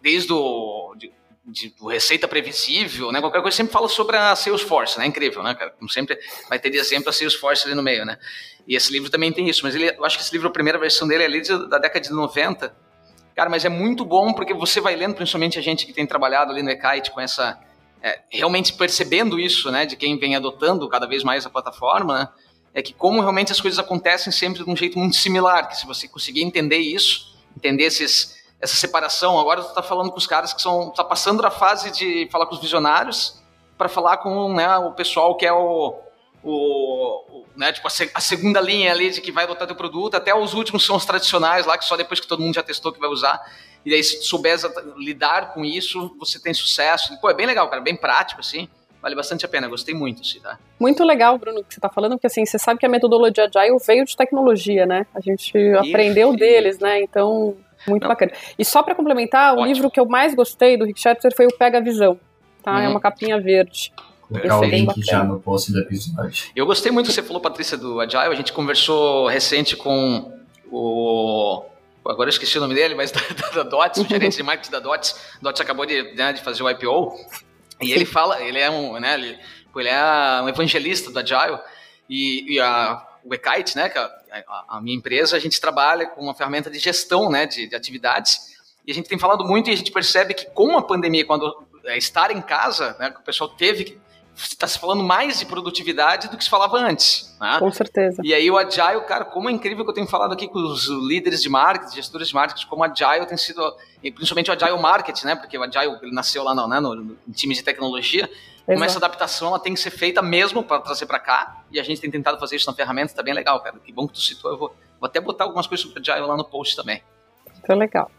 desde o. De, de, receita previsível, né? Qualquer coisa sempre fala sobre a Salesforce, né? Incrível, né, cara? Como sempre vai ter exemplo a Salesforce ali no meio, né? E esse livro também tem isso, mas ele, eu acho que esse livro, a primeira versão dele é ali da década de 90. Cara, mas é muito bom porque você vai lendo, principalmente a gente que tem trabalhado ali no Ekite com essa é, realmente percebendo isso, né, de quem vem adotando cada vez mais a plataforma, né, é que como realmente as coisas acontecem sempre de um jeito muito similar, que se você conseguir entender isso, entender esses, essa separação, agora tu tá falando com os caras que são, tá passando da fase de falar com os visionários para falar com né, o pessoal que é o, o, o né, tipo a, a, segunda linha ali de que vai adotar teu produto, até os últimos são os tradicionais lá, que só depois que todo mundo já testou que vai usar. E daí, se tu souber lidar com isso, você tem sucesso. Pô, é bem legal, cara, bem prático, assim. Vale bastante a pena, gostei muito, assim, tá? Muito legal, Bruno, que você tá falando, porque assim, você sabe que a metodologia Agile veio de tecnologia, né? A gente aprendeu deles, né? Então, muito Não. bacana. E só para complementar, Ótimo. o livro que eu mais gostei do Rick Schaefer foi o Pega Visão, tá? É uhum. É uma capinha verde. Colocar o link já no post do episódio. Eu gostei muito que você falou, Patrícia, do Agile. A gente conversou recente com o agora eu esqueci o nome dele, mas da, da, da DOTS, o gerente de marketing da DOTS, DOTS acabou de, né, de fazer o IPO, e ele fala, ele é um, né, ele, ele é um evangelista do Agile, e, e a, o Ekite, né, é a, a, minha empresa, a gente trabalha com uma ferramenta de gestão, né, de, de atividades, e a gente tem falado muito e a gente percebe que com a pandemia, quando é, estar em casa, né, o pessoal teve que está se falando mais de produtividade do que se falava antes. Né? Com certeza. E aí o Agile, cara, como é incrível que eu tenho falado aqui com os líderes de marketing, gestores de marketing, como o Agile tem sido, principalmente o Agile Marketing, né? Porque o Agile ele nasceu lá no, né, no, no time de tecnologia. Exato. Como essa adaptação ela tem que ser feita mesmo para trazer para cá. E a gente tem tentado fazer isso na ferramenta, está bem legal, cara. Que bom que tu citou. Eu vou, vou até botar algumas coisas sobre Agile lá no post também. Muito legal.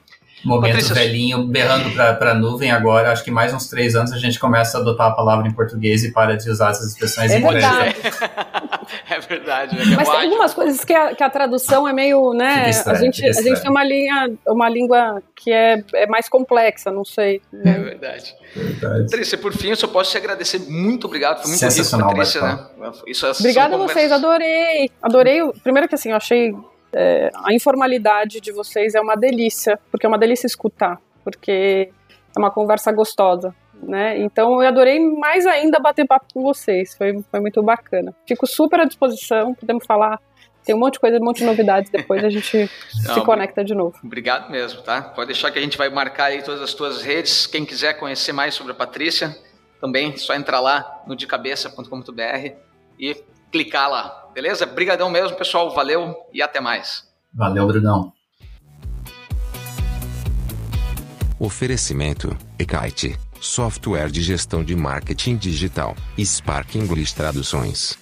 Momento Patrícia, velhinho berrando para a nuvem agora. Acho que mais uns três anos a gente começa a adotar a palavra em português e para de usar essas expressões é em inglês. É verdade. É Mas tem algumas coisas que a, que a tradução é meio, né? Estranho, a, gente, a gente tem uma linha, uma língua que é, é mais complexa, não sei. Né? É verdade. verdade. Patrícia, por fim, eu só posso te agradecer. Muito obrigado. Foi muito Sensacional, rico, Patrícia, né? Isso é Obrigada a vocês, adorei. Adorei. Primeiro que assim, eu achei é, a informalidade de vocês é uma delícia, porque é uma delícia escutar, porque é uma conversa gostosa, né? Então eu adorei mais ainda bater papo com vocês, foi, foi muito bacana. Fico super à disposição, podemos falar. Tem um monte de coisa, um monte de novidades, depois a gente Não, se conecta de novo. Obrigado mesmo, tá? Pode deixar que a gente vai marcar aí todas as tuas redes. Quem quiser conhecer mais sobre a Patrícia, também só entrar lá no decabeça.com.br e clicar lá, beleza? Brigadão mesmo, pessoal, valeu e até mais. Valeu, Brunão. Oferecimento: Ekite, software de gestão de marketing digital, Spark English Traduções.